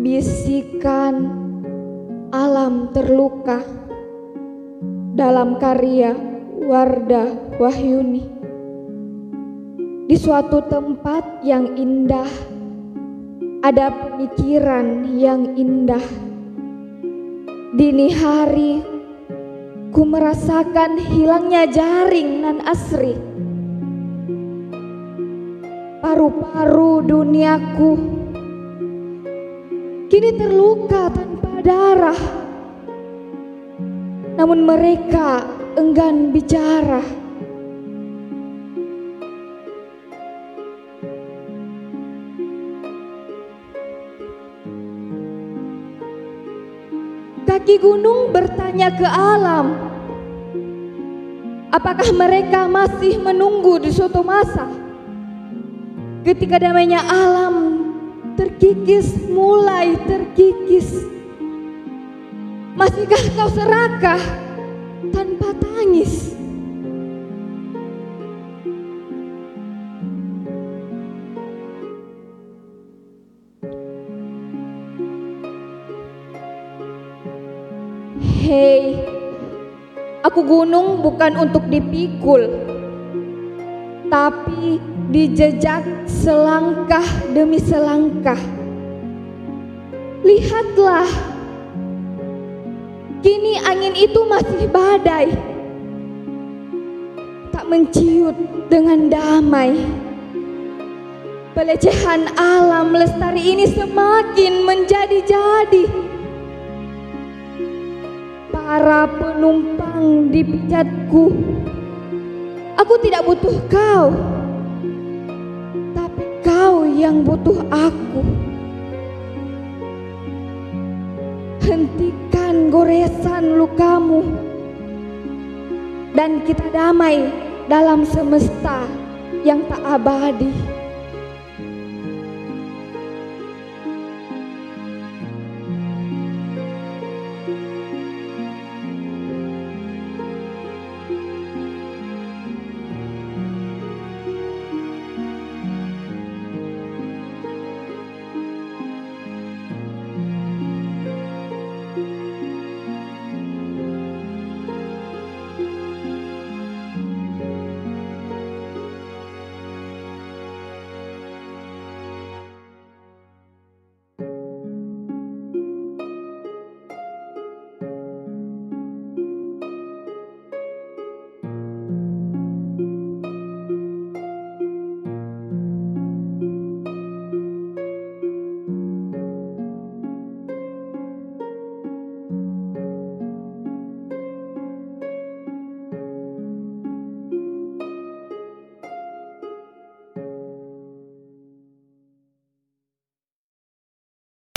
Hentikan alam terluka dalam karya Wardah Wahyuni. Di suatu tempat yang indah, ada pemikiran yang indah. Dini hari, ku merasakan hilangnya jaring nan asri. Paru-paru duniaku kini terluka tanpa darah. Namun mereka enggan bicara. Kaki gunung bertanya ke alam, apakah mereka masih menunggu di suatu masa? Ketika damainya alam terkikis, mulai terkikis. Masihkah kau serakah tanpa tangis? Hei, aku gunung bukan untuk dipikul, tapi dijejak selangkah demi selangkah. Lihatlah, kini angin itu masih badai, tak menciut dengan damai. Pelecehan alam lestari ini semakin menjadi-jadi. Para penumpang di pijatku, aku tidak butuh kau, tapi kau yang butuh aku. Hentikan goresan lukamu, dan kita damai dalam semesta yang tak abadi.